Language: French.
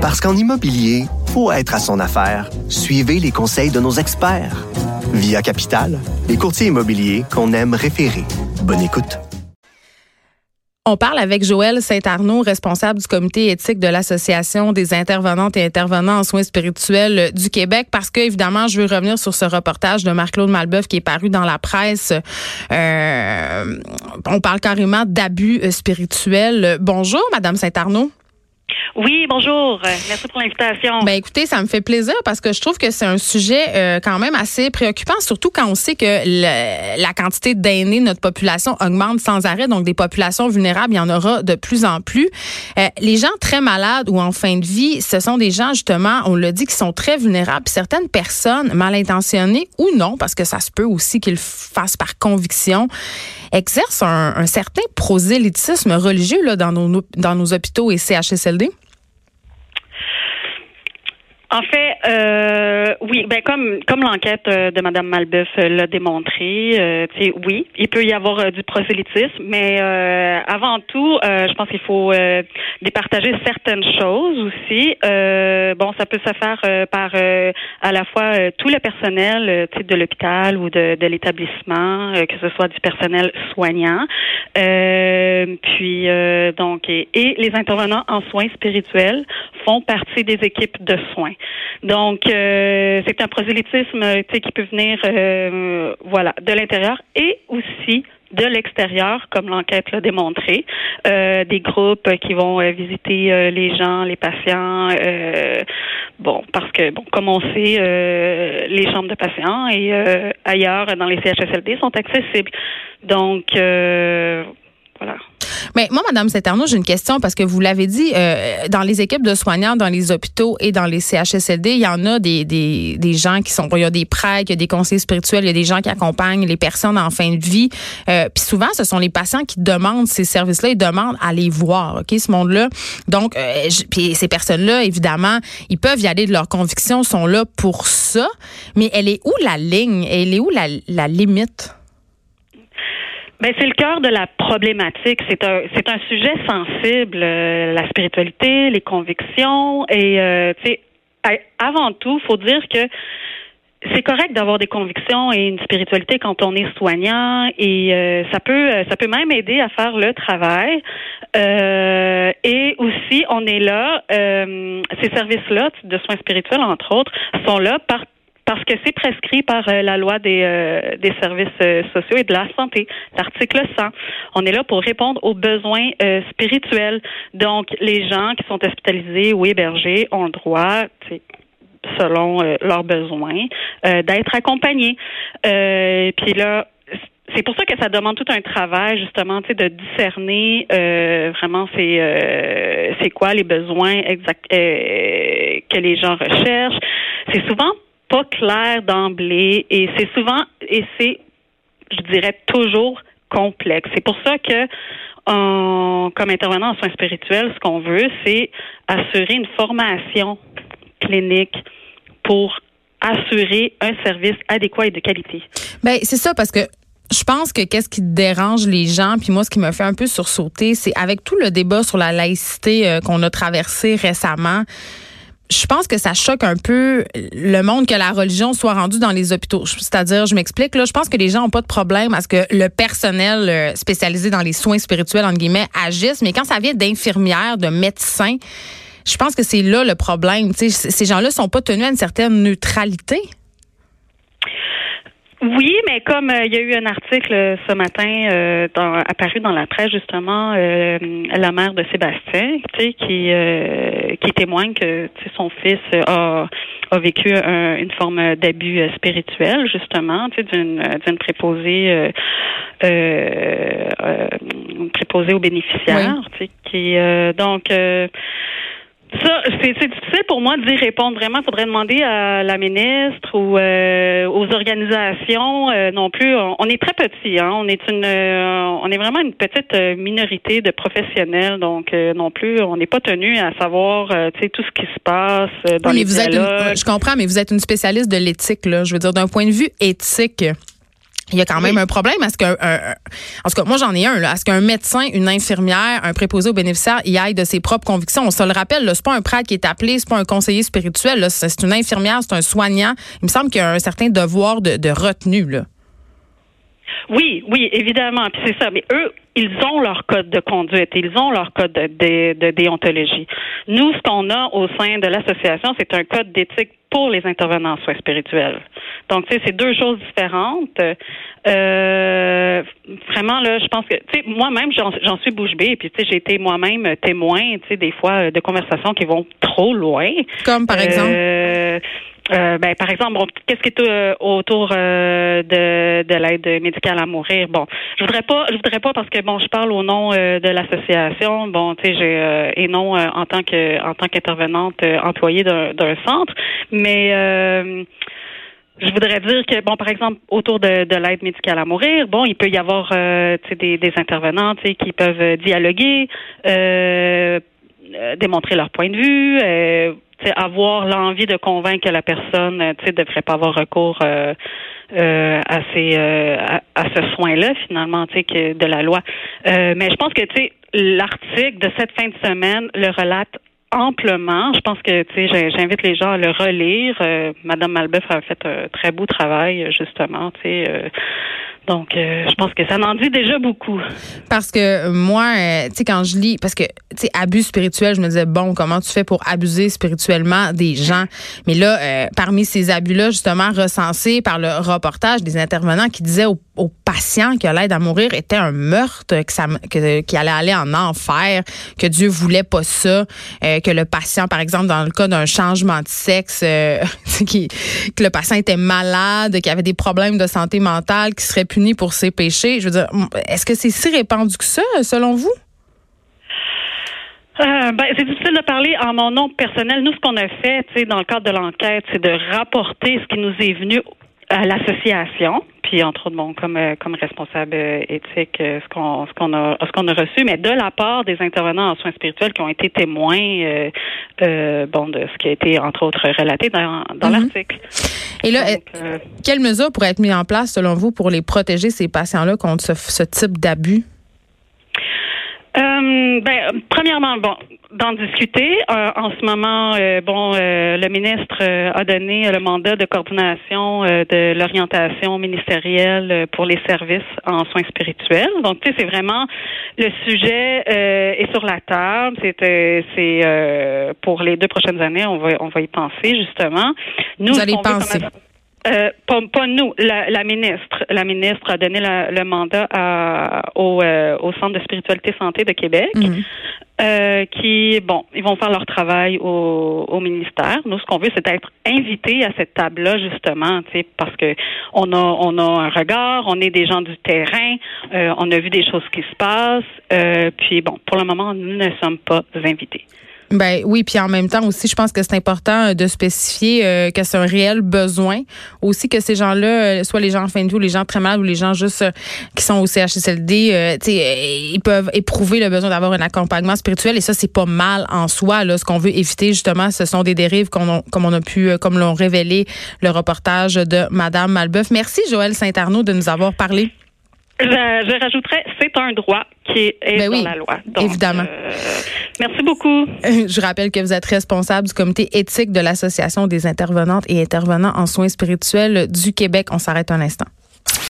Parce qu'en immobilier, faut être à son affaire. Suivez les conseils de nos experts. Via Capital, les courtiers immobiliers qu'on aime référer. Bonne écoute. On parle avec Joël Saint-Arnaud, responsable du comité éthique de l'Association des intervenantes et intervenants en soins spirituels du Québec, parce que, évidemment, je veux revenir sur ce reportage de Marc-Claude Malbeuf qui est paru dans la presse. Euh, on parle carrément d'abus spirituels. Bonjour, Madame Saint-Arnaud. Oui, bonjour. Merci pour l'invitation. Ben écoutez, ça me fait plaisir parce que je trouve que c'est un sujet euh, quand même assez préoccupant, surtout quand on sait que la quantité d'aînés de notre population augmente sans arrêt, donc des populations vulnérables, il y en aura de plus en plus. Euh, les gens très malades ou en fin de vie, ce sont des gens justement, on l'a dit, qui sont très vulnérables. certaines personnes mal intentionnées ou non, parce que ça se peut aussi qu'ils fassent par conviction, exercent un, un certain prosélytisme religieux là, dans, nos, dans nos hôpitaux et CHSLD. En fait, euh, oui, ben comme comme l'enquête euh, de Madame Malbeuf euh, l'a démontré, euh, oui, il peut y avoir euh, du prosélytisme, mais avant tout, je pense qu'il faut départager certaines choses aussi. bon, ça peut se faire par à la fois tout le personnel de l'hôpital ou de, de l'établissement, que ce soit du personnel soignant, puis donc et, et les intervenants en soins spirituels font partie des équipes de soins. Donc, euh, c'est un prosélytisme qui peut venir euh, voilà, de l'intérieur et aussi de l'extérieur, comme l'enquête l'a démontré, euh, des groupes qui vont visiter les gens, les patients. bon, parce que bon, comme on sait, les chambres de patients et ailleurs dans les CHSLD sont accessibles. Donc voilà. Mais moi, Madame Saint-Arnaud, j'ai une question parce que vous l'avez dit, euh, dans les équipes de soignants, dans les hôpitaux et dans les CHSLD, il y en a des, des, des gens qui sont, il y a des prêtres, il y a des conseillers spirituels, il y a des gens qui accompagnent les personnes en fin de vie. Euh, puis souvent, ce sont les patients qui demandent ces services-là, ils demandent à les voir, ok, ce monde-là. Donc, euh, puis ces personnes-là, évidemment, ils peuvent y aller de leurs convictions, sont là pour ça. Mais elle est où la ligne? Elle est où la, la limite? Ben, c'est le cœur de la problématique. C'est un, c'est un sujet sensible, euh, la spiritualité, les convictions. Et, euh, tu sais, avant tout, faut dire que c'est correct d'avoir des convictions et une spiritualité quand on est soignant et euh, ça peut ça peut même aider à faire le travail et aussi on est là ces services là de soins spirituels entre autres sont là par parce que c'est prescrit par euh, la loi des, euh, des services euh, sociaux et de la santé, l'article 100. On est là pour répondre aux besoins spirituels. Donc, les gens qui sont hospitalisés ou hébergés ont le droit, selon leurs besoins, d'être accompagnés. puis là, c'est pour ça que ça demande tout un travail justement, tu de discerner vraiment c'est c'est quoi les besoins exacts que les gens recherchent. C'est souvent pas clair d'emblée et c'est souvent et c'est je dirais toujours complexe. C'est pour ça que comme intervenant en soins spirituels, ce qu'on veut, c'est assurer une formation clinique pour assurer un service adéquat et de qualité. Ben c'est ça parce que je pense que qu'est-ce qui dérange les gens, puis moi, ce qui me fait un peu sursauter, c'est avec tout le débat sur la laïcité euh, qu'on a traversé récemment je pense que ça choque un peu le monde que la religion soit rendue dans les hôpitaux. C'est-à-dire, je m'explique, là, je pense que les gens n'ont pas de problème à ce que le personnel euh, spécialisé dans les soins spirituels, entre guillemets, agisse, mais quand ça vient d'infirmières, de médecins, je pense que c'est là le problème. ces gens-là sont pas tenus à une certaine neutralité. Oui, mais comme euh, il y a eu un article euh, ce matin euh, dans, apparu dans la presse justement, la mère de Sébastien, tu sais, qui qui témoigne que son fils a a vécu une forme d'abus spirituel justement, tu sais, d'une d'une préposée préposée aux bénéficiaires, tu sais, qui donc ça, c'est difficile pour moi d'y répondre vraiment. Il faudrait demander à la ministre ou euh, aux organisations euh, non plus. On, est très petit, hein. On est une, euh, on est vraiment une petite minorité de professionnels, donc non plus, on n'est pas tenu à savoir, tu sais, tout ce qui se passe dans les vous êtes je comprends, mais vous êtes une spécialiste de l'éthique, là. Je veux dire, d'un point de vue éthique. Il y a quand même un problème. Est-ce que, en tout cas, moi j'en ai un. Est-ce qu'un médecin, une infirmière, un préposé aux bénéficiaires y aille de ses propres convictions? On se le rappelle, c'est pas un prêtre qui est appelé, c'est pas un conseiller spirituel. C'est une infirmière, c'est un soignant. Il me semble qu'il y a un certain devoir de, de retenue. Là. Oui, oui, évidemment. Puis c'est ça. Mais eux, ils ont leur code de conduite, ils ont leur code de, de déontologie. Nous, ce qu'on a au sein de l'association, c'est un code d'éthique pour les intervenants en soins spirituels. Donc, tu sais, c'est deux choses différentes. Euh, vraiment, là, je pense que, tu sais, moi-même, j'en suis bouche bée, puis, tu sais, j'ai été moi-même témoin, tu sais, des fois, de conversations qui vont trop loin. Comme, par exemple? Euh, euh, ben, par exemple, bon, qu'est-ce qui est euh, autour euh, de, de l'aide médicale à mourir? Bon, je voudrais pas, je voudrais pas parce que bon, je parle au nom de l'association. Bon, tu sais, j'ai et non en tant que en tant qu'intervenante employée d'un centre, mais je voudrais dire que, bon, par exemple, autour de, de l'aide médicale à mourir, bon, il peut y avoir euh, des, des intervenants qui peuvent dialoguer, euh, démontrer leur point de vue, avoir l'envie de convaincre que la personne ne devrait pas avoir recours euh, euh, à ces euh, à, ce soin-là finalement que de la loi. mais je pense que l'article de cette fin de semaine le relate amplement. Je pense que j'invite les gens à le relire. Madame Malbeuf a fait un très beau travail justement, sais donc, euh, je pense que ça m'en dit déjà beaucoup. Parce que moi, euh, tu sais, quand je lis, parce que, tu sais, abus spirituel, je me disais, bon, comment tu fais pour abuser spirituellement des gens? Mais là, euh, parmi ces abus-là, justement, recensés par le reportage des intervenants qui disaient aux, patients que l'aide à mourir était un meurtre, que ça, que, qu'il allait aller en enfer, que Dieu voulait pas ça, que le patient, par exemple, dans le cas d'un changement de sexe, qui, que le patient était malade, qu'il avait des problèmes de santé mentale, qui serait puni pour ses péchés. Je veux dire, est-ce que c'est si répandu que ça, selon vous? Euh, ben, c'est difficile de parler en mon nom personnel. Nous, ce qu'on a fait, dans le cadre de l'enquête, c'est de rapporter ce qui nous est venu à l'association, puis entre autres, bon, comme euh, comme responsable euh, éthique, ce qu'on ce qu'on a ce qu'on a reçu, mais de la part des intervenants en soins spirituels qui ont été témoins, bon, de ce qui a été entre autres relaté dans, dans mm-hmm. l'article. Et là, euh, quelles mesures pourraient être mises en place, selon vous, pour les protéger, ces patients-là, contre ce, type d'abus? Euh, ben, premièrement, bon, d'en discuter. Euh, en ce moment, bon, le ministre a donné le mandat de coordination de l'orientation ministérielle pour les services en soins spirituels. Donc, tu sais, c'est vraiment le sujet est sur la table. C'est, c'est pour les deux prochaines années, on va, on va y penser justement. Nous, Vous allez penser. Euh, pas, nous, la, ministre. La ministre a donné le mandat au, euh, au, Centre de spiritualité santé de Québec, mhm. euh, qui, bon, ils vont faire leur travail au, au ministère. Nous, ce qu'on veut, c'est être invités à cette table-là, justement, parce que on a, on a un regard, on est des gens du terrain, on a vu des choses qui se passent. puis, bon, pour le moment, nous ne sommes pas invités. Ben oui, puis en même temps aussi, je pense que c'est important euh, de spécifier euh, que c'est un réel besoin. Aussi que ces gens-là, euh, soit les gens en fin de vie ou les gens très malades ou les gens juste qui sont au CHSLD, ils peuvent éprouver le besoin d'avoir un accompagnement spirituel et ça, c'est pas mal en soi. Là, ce qu'on veut éviter justement, ce sont des dérives comme on a pu, comme l'ont révélé le reportage de Madame Malbeuf. Merci Joël Saint-Arnaud de nous avoir parlé. Je, je rajouterais, c'est un droit qui est ben dans la loi. évidemment. Euh, merci beaucoup. Je rappelle que vous êtes responsable du comité éthique de l'Association des intervenantes et intervenants en soins spirituels du Québec. On s'arrête un instant.